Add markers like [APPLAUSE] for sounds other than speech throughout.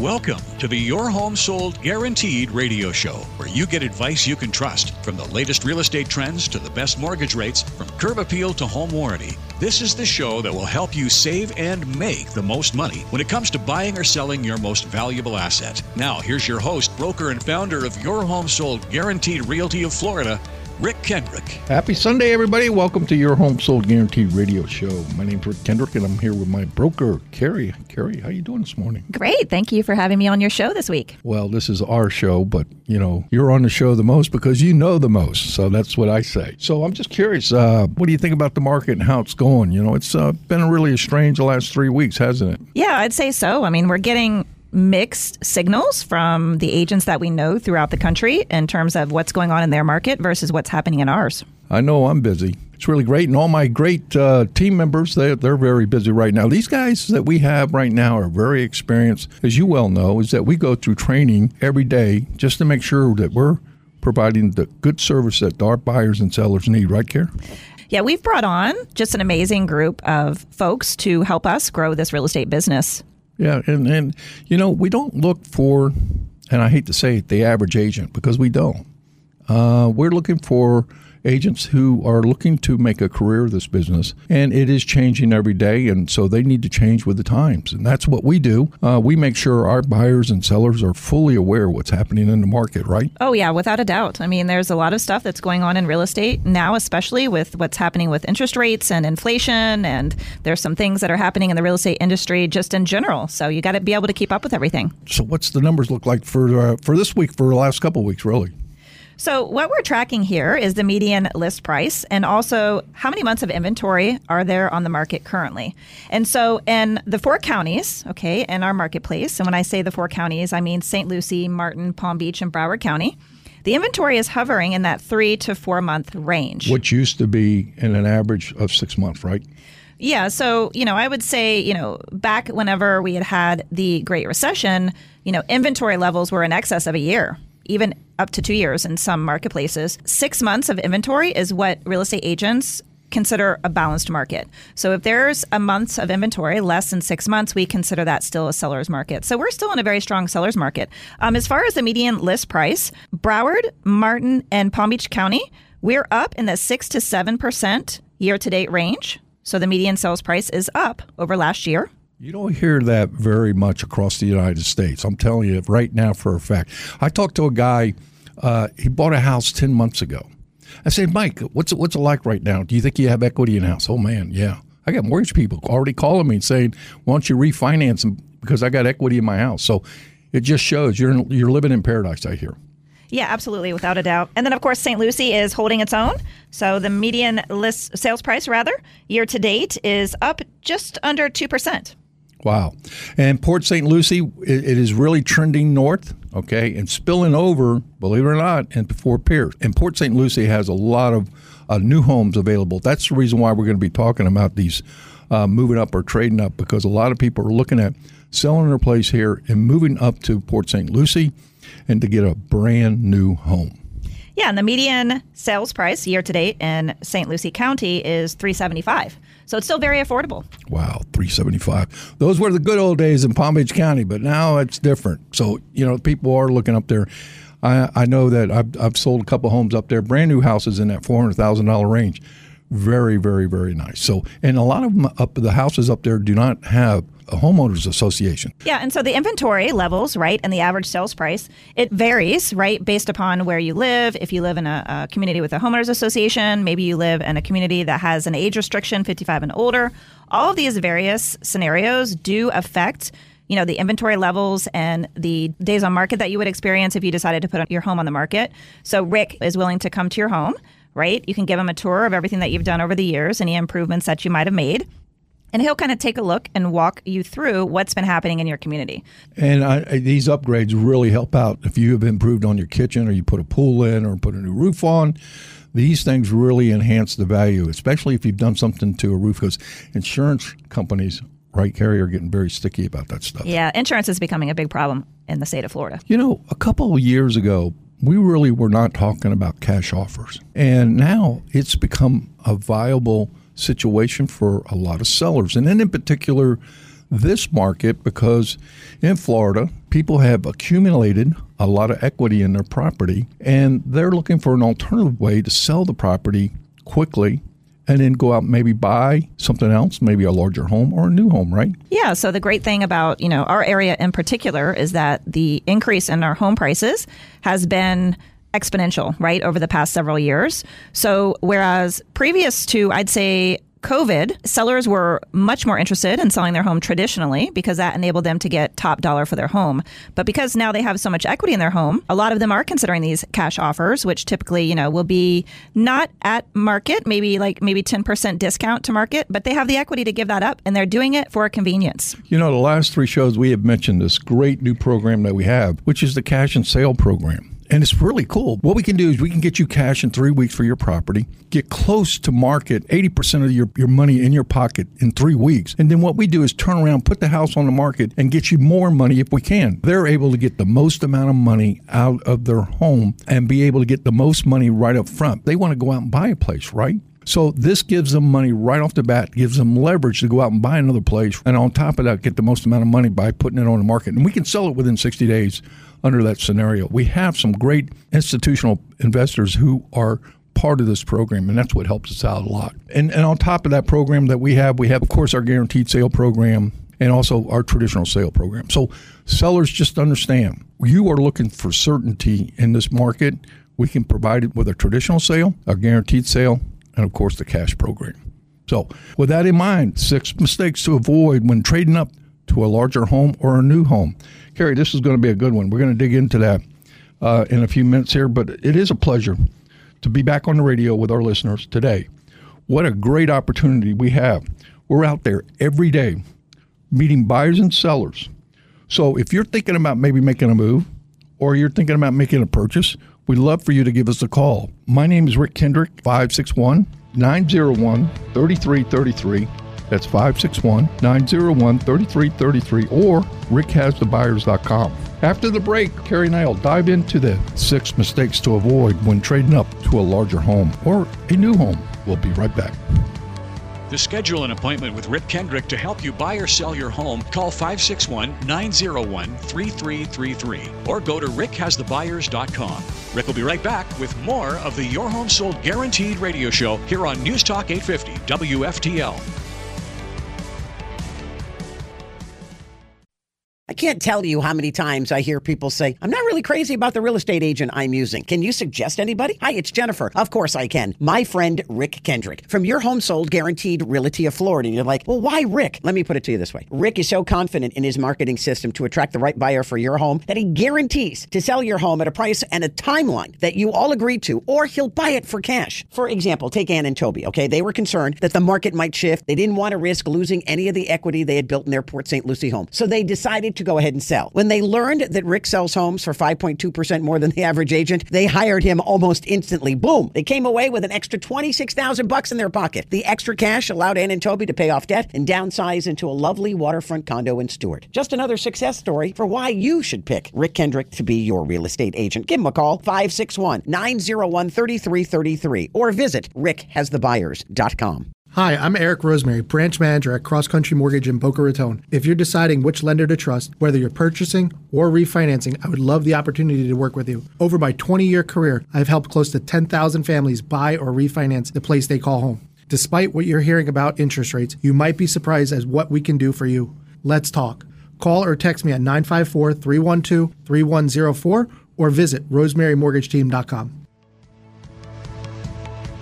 Welcome to the Your Home Sold Guaranteed radio show, where you get advice you can trust from the latest real estate trends to the best mortgage rates, from curb appeal to home warranty. This is the show that will help you save and make the most money when it comes to buying or selling your most valuable asset. Now, here's your host, broker, and founder of Your Home Sold Guaranteed Realty of Florida, Rick Kendrick. Happy Sunday, everybody. Welcome to your Home Sold Guaranteed radio show. My name's Rick Kendrick, and I'm here with my broker, Carrie. Carrie, how you doing this morning? Great. Thank you for having me on your show this week. Well, this is our show, but, you know, you're on the show the most because you know the most. So that's what I say. So I'm just curious, uh, what do you think about the market and how it's going? You know, it's uh, been really strange the last three weeks, hasn't it? Yeah, I'd say so. I mean, we're getting mixed signals from the agents that we know throughout the country in terms of what's going on in their market versus what's happening in ours. I know I'm busy. It's really great. And all my great uh, team members, they, they're very busy right now. These guys that we have right now are very experienced. As you well know, is that we go through training every day just to make sure that we're providing the good service that our buyers and sellers need, right, Care? Yeah, we've brought on just an amazing group of folks to help us grow this real estate business. Yeah, and and you know we don't look for, and I hate to say it, the average agent because we don't. Uh, we're looking for agents who are looking to make a career of this business, and it is changing every day, and so they need to change with the times, and that's what we do. Uh, we make sure our buyers and sellers are fully aware of what's happening in the market, right? Oh yeah, without a doubt. I mean, there's a lot of stuff that's going on in real estate now, especially with what's happening with interest rates and inflation, and there's some things that are happening in the real estate industry just in general. So you got to be able to keep up with everything. So, what's the numbers look like for uh, for this week? For the last couple of weeks, really? So, what we're tracking here is the median list price and also how many months of inventory are there on the market currently. And so, in the four counties, okay, in our marketplace, and when I say the four counties, I mean St. Lucie, Martin, Palm Beach, and Broward County. The inventory is hovering in that three to four month range. Which used to be in an average of six months, right? Yeah. So, you know, I would say, you know, back whenever we had had the Great Recession, you know, inventory levels were in excess of a year even up to two years in some marketplaces. Six months of inventory is what real estate agents consider a balanced market. So if there's a month of inventory, less than six months, we consider that still a seller's market. So we're still in a very strong seller's market. Um, as far as the median list price, Broward, Martin, and Palm Beach County, we're up in the six to seven percent year to date range. So the median sales price is up over last year. You don't hear that very much across the United States. I'm telling you right now for a fact. I talked to a guy, uh, he bought a house 10 months ago. I said, Mike, what's it, what's it like right now? Do you think you have equity in house? Oh, man, yeah. I got mortgage people already calling me and saying, why don't you refinance them because I got equity in my house. So it just shows you're, you're living in paradise, I hear. Yeah, absolutely, without a doubt. And then, of course, St. Lucie is holding its own. So the median list sales price, rather, year to date is up just under 2%. Wow. And Port St. Lucie, it, it is really trending north, okay, and spilling over, believe it or not, into Fort Pierce. And Port St. Lucie has a lot of uh, new homes available. That's the reason why we're going to be talking about these uh, moving up or trading up because a lot of people are looking at selling their place here and moving up to Port St. Lucie and to get a brand new home. Yeah, and the median sales price year to date in St. Lucie County is 375. So it's still very affordable. Wow, 375. Those were the good old days in Palm Beach County, but now it's different. So, you know, people are looking up there. I, I know that I've, I've sold a couple homes up there, brand new houses in that $400,000 range. Very, very, very nice. So, and a lot of them up the houses up there do not have a homeowners association. Yeah, and so the inventory levels, right, and the average sales price, it varies, right, based upon where you live. If you live in a, a community with a homeowners association, maybe you live in a community that has an age restriction, 55 and older. All of these various scenarios do affect you know the inventory levels and the days on market that you would experience if you decided to put your home on the market. So Rick is willing to come to your home, right? You can give him a tour of everything that you've done over the years, any improvements that you might have made and he'll kind of take a look and walk you through what's been happening in your community. And I, these upgrades really help out if you have improved on your kitchen or you put a pool in or put a new roof on. These things really enhance the value, especially if you've done something to a roof because insurance companies right, Carrie, are getting very sticky about that stuff. Yeah, insurance is becoming a big problem in the state of Florida. You know, a couple of years ago, we really were not talking about cash offers. And now it's become a viable situation for a lot of sellers. And then in particular, this market because in Florida, people have accumulated a lot of equity in their property and they're looking for an alternative way to sell the property quickly and then go out and maybe buy something else, maybe a larger home or a new home, right? Yeah. So the great thing about you know our area in particular is that the increase in our home prices has been exponential, right, over the past several years. So whereas previous to I'd say COVID, sellers were much more interested in selling their home traditionally because that enabled them to get top dollar for their home. But because now they have so much equity in their home, a lot of them are considering these cash offers, which typically, you know, will be not at market, maybe like maybe 10% discount to market, but they have the equity to give that up and they're doing it for convenience. You know, the last three shows we have mentioned this great new program that we have, which is the cash and sale program. And it's really cool. What we can do is we can get you cash in three weeks for your property, get close to market, 80% of your, your money in your pocket in three weeks. And then what we do is turn around, put the house on the market, and get you more money if we can. They're able to get the most amount of money out of their home and be able to get the most money right up front. They want to go out and buy a place, right? So this gives them money right off the bat, gives them leverage to go out and buy another place, and on top of that, get the most amount of money by putting it on the market. And we can sell it within 60 days under that scenario. We have some great institutional investors who are part of this program, and that's what helps us out a lot. And, and on top of that program that we have, we have, of course, our guaranteed sale program and also our traditional sale program. So sellers just understand you are looking for certainty in this market. We can provide it with a traditional sale, a guaranteed sale, and of course the cash program. So, with that in mind, six mistakes to avoid when trading up to a larger home or a new home. Carrie, this is going to be a good one. We're going to dig into that uh, in a few minutes here, but it is a pleasure to be back on the radio with our listeners today. What a great opportunity we have. We're out there every day meeting buyers and sellers. So, if you're thinking about maybe making a move or you're thinking about making a purchase, We'd love for you to give us a call. My name is Rick Kendrick, 561 901 3333. That's 561 901 3333 or rickhasthebuyers.com. After the break, Carrie and I will dive into the six mistakes to avoid when trading up to a larger home or a new home. We'll be right back. To schedule an appointment with Rick Kendrick to help you buy or sell your home, call 561 901 3333 or go to rickhasthebuyers.com. Rick will be right back with more of the Your Home Sold Guaranteed radio show here on News Talk 850 WFTL. I can't tell you how many times I hear people say, I'm not really crazy about the real estate agent I'm using. Can you suggest anybody? Hi, it's Jennifer. Of course I can. My friend Rick Kendrick from Your Home Sold Guaranteed Realty of Florida. And you're like, well, why Rick? Let me put it to you this way Rick is so confident in his marketing system to attract the right buyer for your home that he guarantees to sell your home at a price and a timeline that you all agree to, or he'll buy it for cash. For example, take Ann and Toby, okay? They were concerned that the market might shift. They didn't want to risk losing any of the equity they had built in their Port St. Lucie home. So they decided to go ahead and sell. When they learned that Rick sells homes for 5.2% more than the average agent, they hired him almost instantly. Boom. They came away with an extra 26,000 bucks in their pocket. The extra cash allowed Ann and Toby to pay off debt and downsize into a lovely waterfront condo in Stuart. Just another success story for why you should pick Rick Kendrick to be your real estate agent. Give him a call 561 901 3333 or visit rickhasthebuyers.com. Hi, I'm Eric Rosemary, branch manager at Cross Country Mortgage in Boca Raton. If you're deciding which lender to trust, whether you're purchasing or refinancing, I would love the opportunity to work with you. Over my 20 year career, I've helped close to 10,000 families buy or refinance the place they call home. Despite what you're hearing about interest rates, you might be surprised as what we can do for you. Let's talk. Call or text me at 954 312 3104 or visit rosemarymortgageteam.com.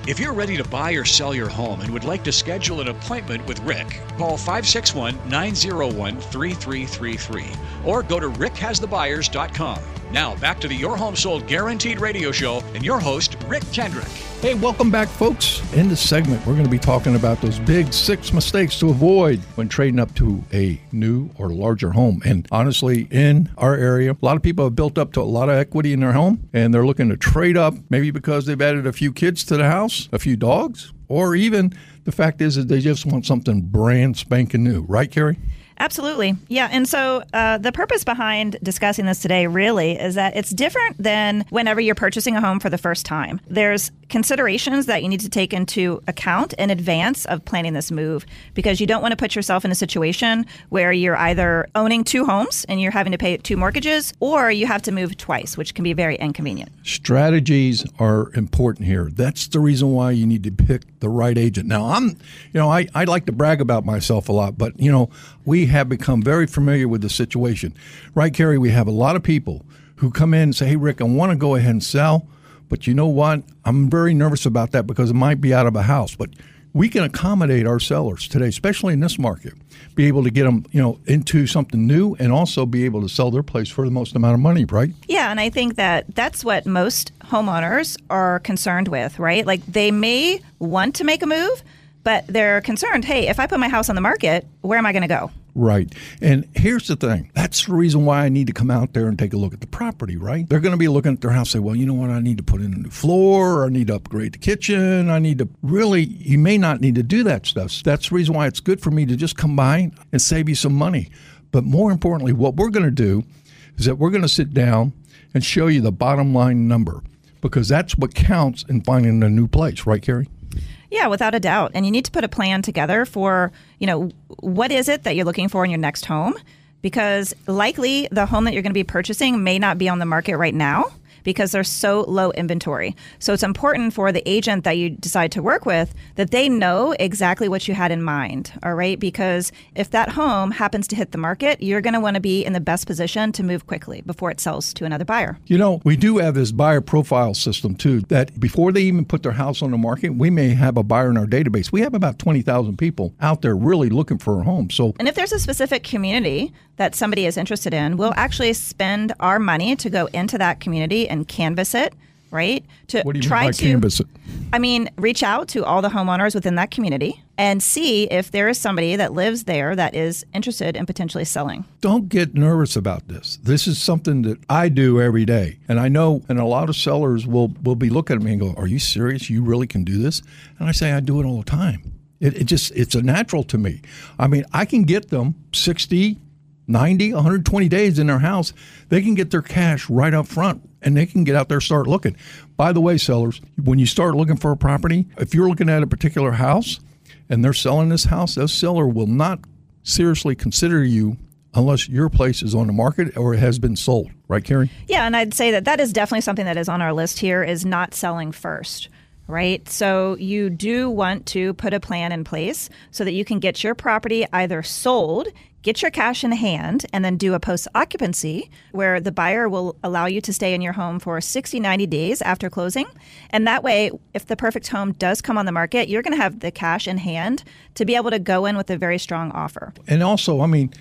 If you're ready to buy or sell your home and would like to schedule an appointment with Rick, call 561 901 3333 or go to rickhasthebuyers.com. Now, back to the Your Home Sold Guaranteed radio show and your host, Rick Kendrick. Hey, welcome back, folks. In this segment, we're going to be talking about those big six mistakes to avoid when trading up to a new or larger home. And honestly, in our area, a lot of people have built up to a lot of equity in their home and they're looking to trade up, maybe because they've added a few kids to the house, a few dogs, or even the fact is that they just want something brand spanking new. Right, Carrie? Absolutely. Yeah. And so uh, the purpose behind discussing this today really is that it's different than whenever you're purchasing a home for the first time. There's considerations that you need to take into account in advance of planning this move because you don't want to put yourself in a situation where you're either owning two homes and you're having to pay two mortgages or you have to move twice, which can be very inconvenient. Strategies are important here. That's the reason why you need to pick the right agent. Now, I'm, you know, I, I like to brag about myself a lot, but, you know, we have become very familiar with the situation. Right, Carrie? We have a lot of people who come in and say, hey, Rick, I want to go ahead and sell. But you know what? I'm very nervous about that because it might be out of a house. But we can accommodate our sellers today, especially in this market, be able to get them, you know, into something new and also be able to sell their place for the most amount of money, right? Yeah, and I think that that's what most homeowners are concerned with, right? Like they may want to make a move, but they're concerned, hey, if I put my house on the market, where am I going to go? Right. And here's the thing. That's the reason why I need to come out there and take a look at the property, right? They're going to be looking at their house say, well, you know what? I need to put in a new floor. Or I need to upgrade the kitchen. I need to really, you may not need to do that stuff. That's the reason why it's good for me to just come by and save you some money. But more importantly, what we're going to do is that we're going to sit down and show you the bottom line number because that's what counts in finding a new place, right, Carrie? Yeah, without a doubt. And you need to put a plan together for, you know, what is it that you're looking for in your next home? Because likely the home that you're going to be purchasing may not be on the market right now because there's so low inventory. So it's important for the agent that you decide to work with that they know exactly what you had in mind, all right? Because if that home happens to hit the market, you're going to want to be in the best position to move quickly before it sells to another buyer. You know, we do have this buyer profile system too that before they even put their house on the market, we may have a buyer in our database. We have about 20,000 people out there really looking for a home. So And if there's a specific community that somebody is interested in, we'll actually spend our money to go into that community and and canvass it, right? To what do you try to canvass it? I mean, reach out to all the homeowners within that community and see if there is somebody that lives there that is interested in potentially selling. Don't get nervous about this. This is something that I do every day. And I know and a lot of sellers will will be looking at me and go, "Are you serious? You really can do this?" And I say, "I do it all the time." It, it just it's a natural to me. I mean, I can get them 60 90, 120 days in their house, they can get their cash right up front and they can get out there start looking. By the way, sellers, when you start looking for a property, if you're looking at a particular house and they're selling this house, that seller will not seriously consider you unless your place is on the market or it has been sold. Right, Carrie? Yeah, and I'd say that that is definitely something that is on our list here is not selling first right? So you do want to put a plan in place so that you can get your property either sold get your cash in hand and then do a post occupancy where the buyer will allow you to stay in your home for 60 90 days after closing. And that way if the perfect home does come on the market you're going to have the cash in hand to be able to go in with a very strong offer. And also i mean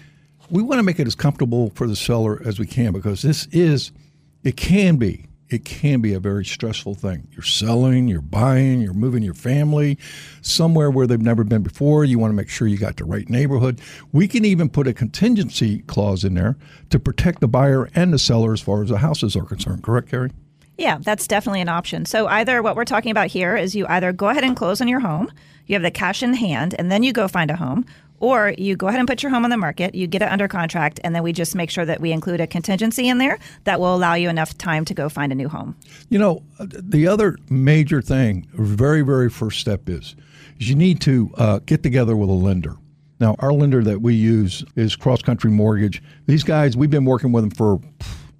we want to make it as comfortable for the seller as we can because this is it can be it can be a very stressful thing. You're selling, you're buying, you're moving your family somewhere where they've never been before. You want to make sure you got the right neighborhood. We can even put a contingency clause in there to protect the buyer and the seller as far as the houses are concerned. Correct, Carrie? Yeah, that's definitely an option. So either what we're talking about here is you either go ahead and close on your home, you have the cash in hand, and then you go find a home, or you go ahead and put your home on the market, you get it under contract, and then we just make sure that we include a contingency in there that will allow you enough time to go find a new home. You know, the other major thing, very, very first step is, is you need to uh, get together with a lender. Now, our lender that we use is Cross Country Mortgage. These guys, we've been working with them for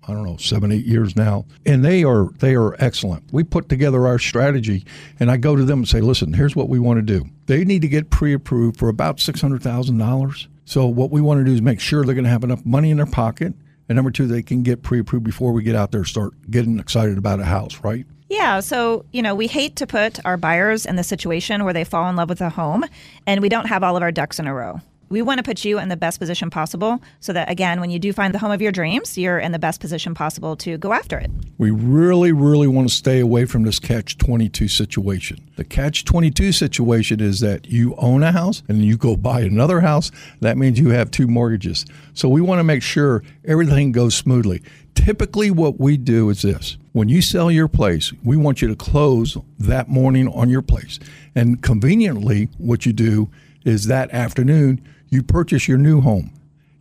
I don't know, seven, eight years now. And they are they are excellent. We put together our strategy and I go to them and say, listen, here's what we want to do. They need to get pre approved for about six hundred thousand dollars. So what we want to do is make sure they're going to have enough money in their pocket. And number two, they can get pre approved before we get out there start getting excited about a house, right? Yeah, so you know, we hate to put our buyers in the situation where they fall in love with a home and we don't have all of our ducks in a row we want to put you in the best position possible so that again when you do find the home of your dreams you're in the best position possible to go after it. We really really want to stay away from this catch 22 situation. The catch 22 situation is that you own a house and you go buy another house. That means you have two mortgages. So we want to make sure everything goes smoothly. Typically what we do is this. When you sell your place we want you to close that morning on your place. And conveniently what you do is that afternoon you purchase your new home.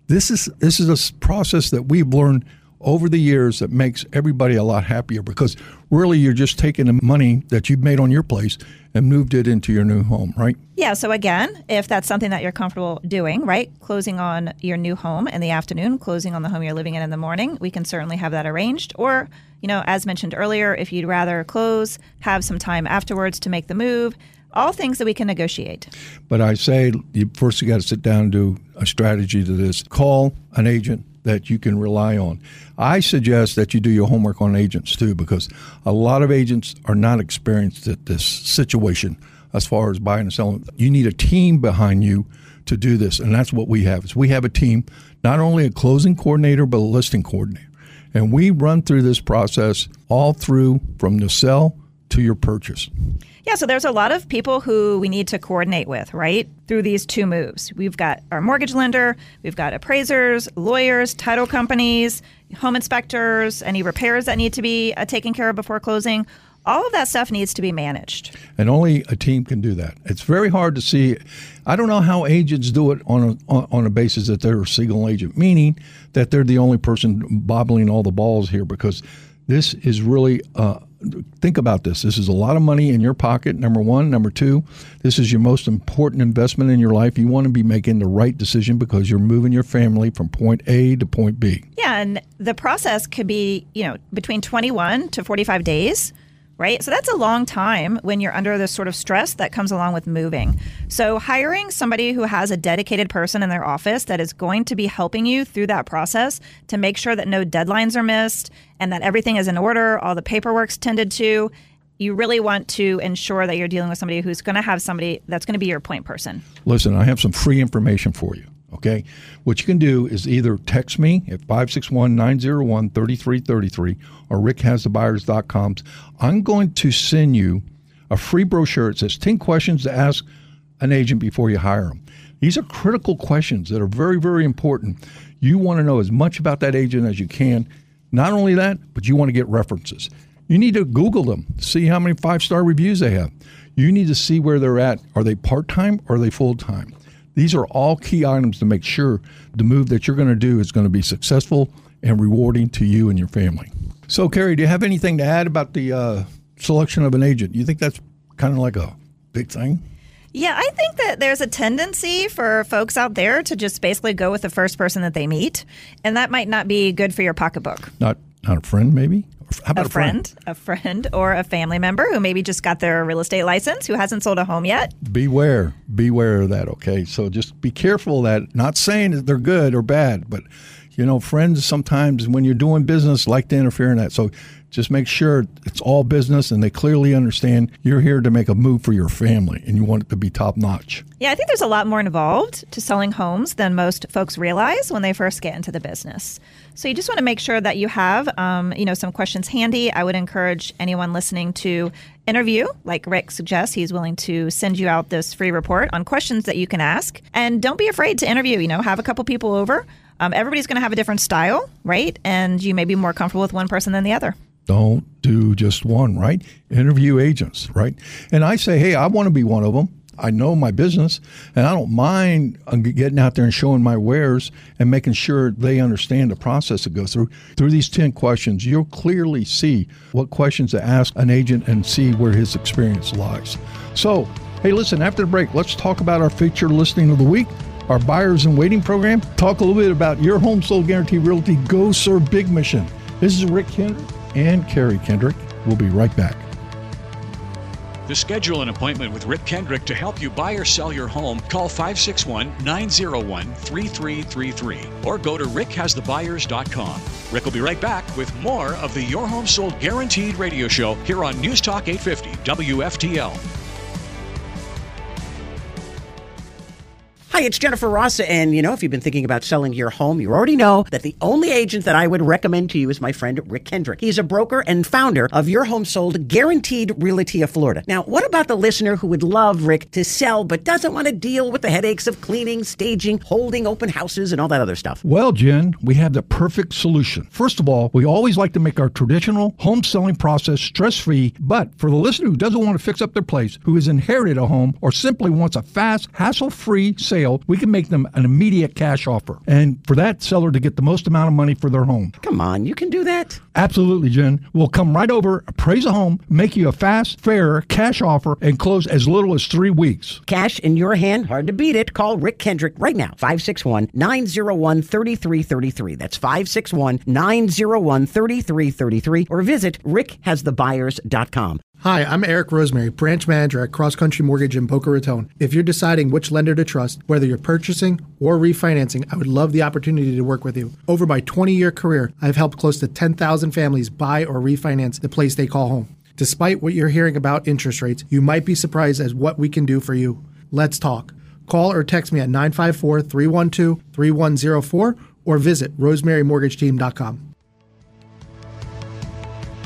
This is this is a process that we've learned over the years that makes everybody a lot happier because really you're just taking the money that you've made on your place and moved it into your new home, right? Yeah. So, again, if that's something that you're comfortable doing, right? Closing on your new home in the afternoon, closing on the home you're living in in the morning, we can certainly have that arranged. Or, you know, as mentioned earlier, if you'd rather close, have some time afterwards to make the move, all things that we can negotiate. But I say, you, first you got to sit down and do a strategy to this. Call an agent that you can rely on. I suggest that you do your homework on agents too, because a lot of agents are not experienced at this situation as far as buying and selling. You need a team behind you to do this, and that's what we have. Is we have a team, not only a closing coordinator but a listing coordinator, and we run through this process all through from the sell to your purchase. Yeah, so there's a lot of people who we need to coordinate with, right? Through these two moves. We've got our mortgage lender, we've got appraisers, lawyers, title companies, home inspectors, any repairs that need to be uh, taken care of before closing. All of that stuff needs to be managed. And only a team can do that. It's very hard to see. I don't know how agents do it on a, on a basis that they're a single agent, meaning that they're the only person bobbling all the balls here because this is really uh, think about this. This is a lot of money in your pocket, number one. Number two, this is your most important investment in your life. You want to be making the right decision because you're moving your family from point A to point B. Yeah, and the process could be, you know, between 21 to 45 days right? So that's a long time when you're under this sort of stress that comes along with moving. So hiring somebody who has a dedicated person in their office that is going to be helping you through that process to make sure that no deadlines are missed and that everything is in order, all the paperwork's tended to. You really want to ensure that you're dealing with somebody who's going to have somebody that's going to be your point person. Listen, I have some free information for you. Okay. What you can do is either text me at 561 901 3333 or rickhasthebuyers.com. I'm going to send you a free brochure. It says 10 questions to ask an agent before you hire them. These are critical questions that are very, very important. You want to know as much about that agent as you can. Not only that, but you want to get references. You need to Google them, see how many five star reviews they have. You need to see where they're at. Are they part time or are they full time? These are all key items to make sure the move that you're going to do is going to be successful and rewarding to you and your family. So, Carrie, do you have anything to add about the uh, selection of an agent? You think that's kind of like a big thing? Yeah, I think that there's a tendency for folks out there to just basically go with the first person that they meet, and that might not be good for your pocketbook. Not not a friend, maybe. How about a, friend, a friend, a friend, or a family member who maybe just got their real estate license, who hasn't sold a home yet. Beware, beware of that. Okay, so just be careful that. Not saying that they're good or bad, but you know, friends sometimes when you're doing business like to interfere in that. So just make sure it's all business and they clearly understand you're here to make a move for your family and you want it to be top notch. Yeah, I think there's a lot more involved to selling homes than most folks realize when they first get into the business. So you just want to make sure that you have, um, you know, some questions handy. I would encourage anyone listening to interview, like Rick suggests. He's willing to send you out this free report on questions that you can ask, and don't be afraid to interview. You know, have a couple people over. Um, everybody's going to have a different style, right? And you may be more comfortable with one person than the other. Don't do just one, right? Interview agents, right? And I say, hey, I want to be one of them. I know my business, and I don't mind uh, getting out there and showing my wares and making sure they understand the process to go through. Through these 10 questions, you'll clearly see what questions to ask an agent and see where his experience lies. So, hey, listen, after the break, let's talk about our feature listing of the week our buyers and waiting program. Talk a little bit about your home sold guarantee realty Go Serve Big Mission. This is Rick Kendrick and Carrie Kendrick. We'll be right back. To schedule an appointment with Rick Kendrick to help you buy or sell your home, call 561 901 3333 or go to rickhasthebuyers.com. Rick will be right back with more of the Your Home Sold Guaranteed radio show here on News Talk 850 WFTL. Hi, it's Jennifer Rossa. and you know, if you've been thinking about selling your home, you already know that the only agent that I would recommend to you is my friend Rick Kendrick. He's a broker and founder of Your Home Sold Guaranteed Realty of Florida. Now, what about the listener who would love Rick to sell but doesn't want to deal with the headaches of cleaning, staging, holding open houses, and all that other stuff? Well, Jen, we have the perfect solution. First of all, we always like to make our traditional home selling process stress free, but for the listener who doesn't want to fix up their place, who has inherited a home, or simply wants a fast, hassle free sale, sale, we can make them an immediate cash offer. And for that seller to get the most amount of money for their home. Come on, you can do that. Absolutely, Jen. We'll come right over, appraise a home, make you a fast, fair cash offer, and close as little as three weeks. Cash in your hand, hard to beat it. Call Rick Kendrick right now, 561 901 3333. That's 561 901 3333. Or visit rickhasthebuyers.com. Hi, I'm Eric Rosemary, branch manager at Cross Country Mortgage in Boca Raton. If you're deciding which lender to trust, whether you're purchasing or refinancing, I would love the opportunity to work with you. Over my 20 year career, I've helped close to 10,000 families buy or refinance the place they call home. Despite what you're hearing about interest rates, you might be surprised at what we can do for you. Let's talk. Call or text me at 954 312 3104 or visit rosemarymortgageteam.com.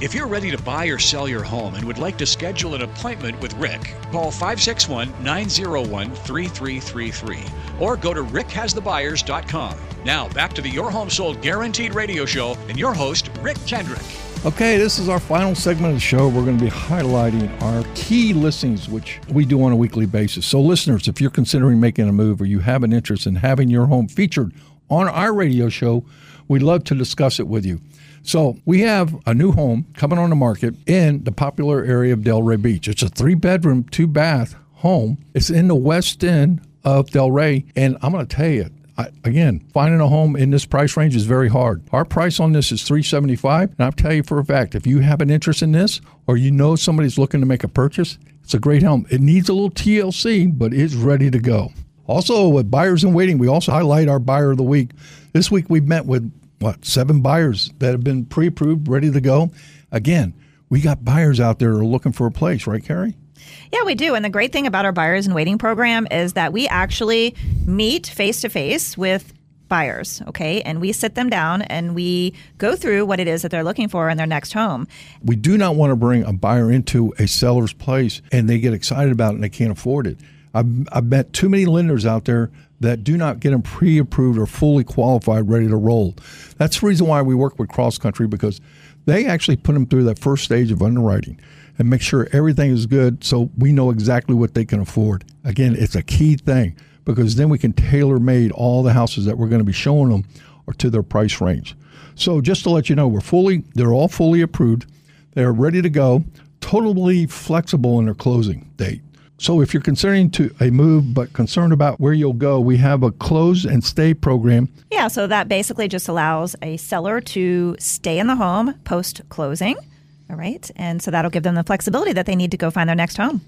If you're ready to buy or sell your home and would like to schedule an appointment with Rick, call 561 901 3333 or go to rickhasthebuyers.com. Now, back to the Your Home Sold Guaranteed radio show and your host, Rick Kendrick. Okay, this is our final segment of the show. We're going to be highlighting our key listings, which we do on a weekly basis. So, listeners, if you're considering making a move or you have an interest in having your home featured on our radio show, we'd love to discuss it with you. So we have a new home coming on the market in the popular area of Delray Beach. It's a three bedroom, two bath home. It's in the west end of Delray. And I'm going to tell you, I, again, finding a home in this price range is very hard. Our price on this is 375 and I'll tell you for a fact, if you have an interest in this or you know somebody's looking to make a purchase, it's a great home. It needs a little TLC, but it's ready to go. Also, with buyers in waiting, we also highlight our buyer of the week. This week we met with what seven buyers that have been pre-approved, ready to go. Again, we got buyers out there looking for a place, right, Carrie? Yeah, we do. And the great thing about our buyers and waiting program is that we actually meet face to face with buyers, okay? And we sit them down and we go through what it is that they're looking for in their next home. We do not want to bring a buyer into a seller's place and they get excited about it and they can't afford it. I've, I've met too many lenders out there that do not get them pre-approved or fully qualified, ready to roll. That's the reason why we work with Cross Country because they actually put them through that first stage of underwriting and make sure everything is good so we know exactly what they can afford. Again, it's a key thing because then we can tailor made all the houses that we're going to be showing them or to their price range. So just to let you know, we're fully they're all fully approved. They're ready to go, totally flexible in their closing date. So if you're considering to a move but concerned about where you'll go, we have a close and stay program. Yeah, so that basically just allows a seller to stay in the home post closing. All right. And so that'll give them the flexibility that they need to go find their next home.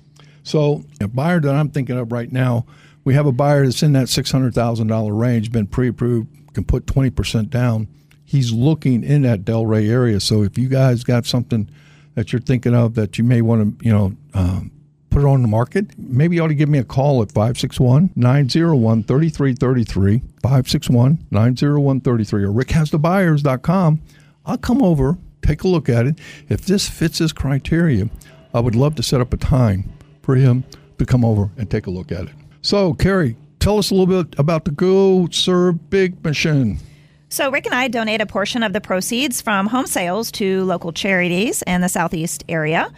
So a buyer that I'm thinking of right now, we have a buyer that's in that $600,000 range, been pre-approved, can put 20% down. He's looking in that Delray area. So if you guys got something that you're thinking of that you may want to, you know, um, put it on the market, maybe you ought to give me a call at 561 901 3333, 561 901 33, or rickhasthebuyers.com. I'll come over, take a look at it. If this fits his criteria, I would love to set up a time for him to come over and take a look at it. So, Carrie, tell us a little bit about the Go Serve Big Machine. So, Rick and I donate a portion of the proceeds from home sales to local charities in the Southeast area.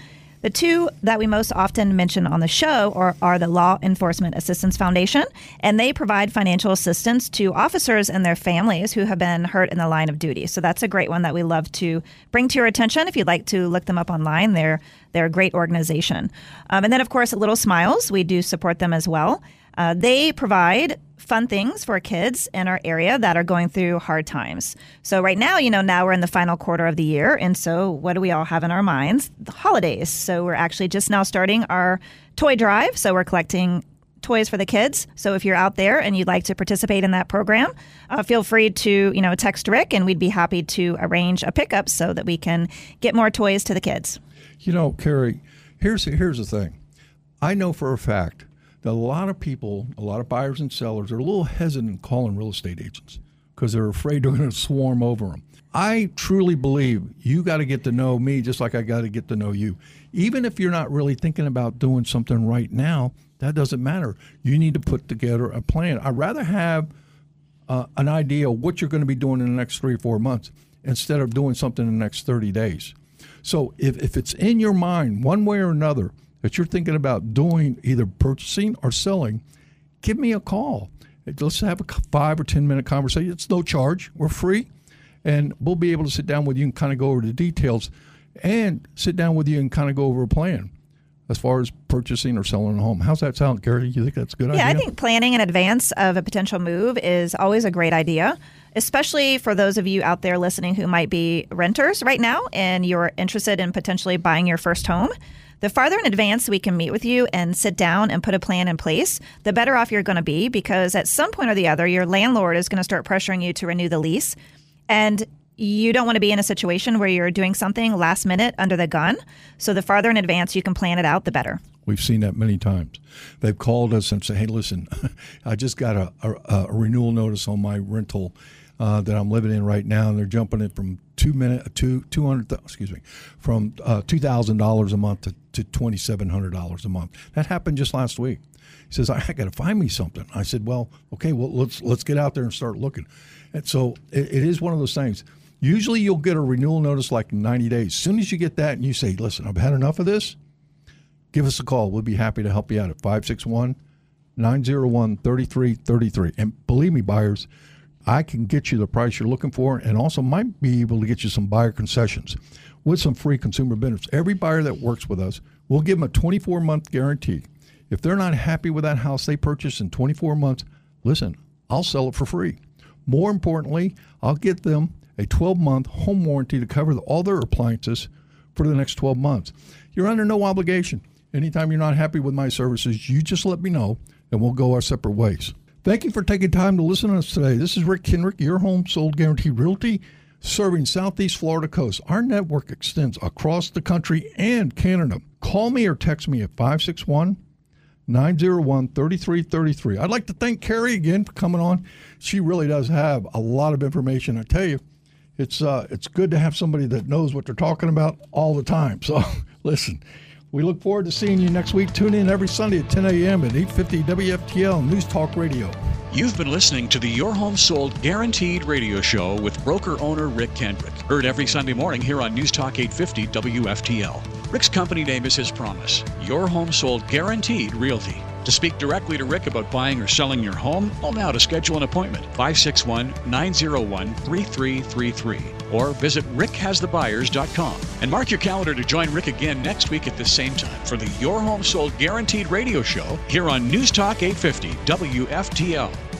The two that we most often mention on the show are, are, the Law Enforcement Assistance Foundation, and they provide financial assistance to officers and their families who have been hurt in the line of duty. So that's a great one that we love to bring to your attention. If you'd like to look them up online, they're they're a great organization. Um, and then, of course, Little Smiles, we do support them as well. Uh, they provide fun things for kids in our area that are going through hard times. So right now, you know, now we're in the final quarter of the year, and so what do we all have in our minds? The holidays. So we're actually just now starting our toy drive. So we're collecting toys for the kids. So if you're out there and you'd like to participate in that program, uh, feel free to you know text Rick, and we'd be happy to arrange a pickup so that we can get more toys to the kids. You know, Carrie, here's here's the thing. I know for a fact that a lot of people, a lot of buyers and sellers, are a little hesitant calling real estate agents because they're afraid they're going to swarm over them. I truly believe you got to get to know me just like I got to get to know you. Even if you're not really thinking about doing something right now, that doesn't matter. You need to put together a plan. I'd rather have uh, an idea of what you're going to be doing in the next three or four months instead of doing something in the next 30 days. So if, if it's in your mind one way or another that you're thinking about doing either purchasing or selling, give me a call. Let's have a five or 10 minute conversation. It's no charge, we're free. And we'll be able to sit down with you and kind of go over the details and sit down with you and kind of go over a plan as far as purchasing or selling a home. How's that sound, Carrie? You think that's a good yeah, idea? Yeah, I think planning in advance of a potential move is always a great idea, especially for those of you out there listening who might be renters right now and you're interested in potentially buying your first home. The farther in advance we can meet with you and sit down and put a plan in place, the better off you're going to be because at some point or the other, your landlord is going to start pressuring you to renew the lease. And you don't want to be in a situation where you're doing something last minute under the gun. So the farther in advance you can plan it out, the better. We've seen that many times. They've called us and said, "Hey, listen, [LAUGHS] I just got a, a, a renewal notice on my rental uh, that I'm living in right now, and they're jumping it from two minute two two hundred excuse me from uh, two thousand dollars a month to, to twenty seven hundred dollars a month. That happened just last week. He says, "I, I got to find me something." I said, "Well, okay, well let's let's get out there and start looking." And so it, it is one of those things. Usually, you'll get a renewal notice like 90 days. As soon as you get that, and you say, "Listen, I've had enough of this," give us a call. We'll be happy to help you out at 561 901 3333. And believe me, buyers, I can get you the price you're looking for and also might be able to get you some buyer concessions with some free consumer benefits. Every buyer that works with us, we'll give them a 24 month guarantee. If they're not happy with that house they purchased in 24 months, listen, I'll sell it for free. More importantly, I'll get them a 12 month home warranty to cover all their appliances for the next 12 months. You're under no obligation. Anytime you're not happy with my services, you just let me know and we'll go our separate ways. Thank you for taking time to listen to us today. This is Rick Kendrick, your home sold guaranteed realty, serving Southeast Florida coast. Our network extends across the country and Canada. Call me or text me at 561 901 3333. I'd like to thank Carrie again for coming on. She really does have a lot of information. I tell you, it's uh, it's good to have somebody that knows what they're talking about all the time. So [LAUGHS] listen, we look forward to seeing you next week. Tune in every Sunday at 10 a.m. at 850 WFTL News Talk Radio. You've been listening to the Your Home Sold Guaranteed radio show with broker owner Rick Kendrick. Heard every Sunday morning here on News Talk 850 WFTL. Rick's company name is his promise Your Home Sold Guaranteed Realty. To speak directly to Rick about buying or selling your home, call now to schedule an appointment 561 901 3333 or visit rickhasthebuyers.com. And mark your calendar to join Rick again next week at the same time for the Your Home Sold Guaranteed radio show here on News Talk 850 WFTL.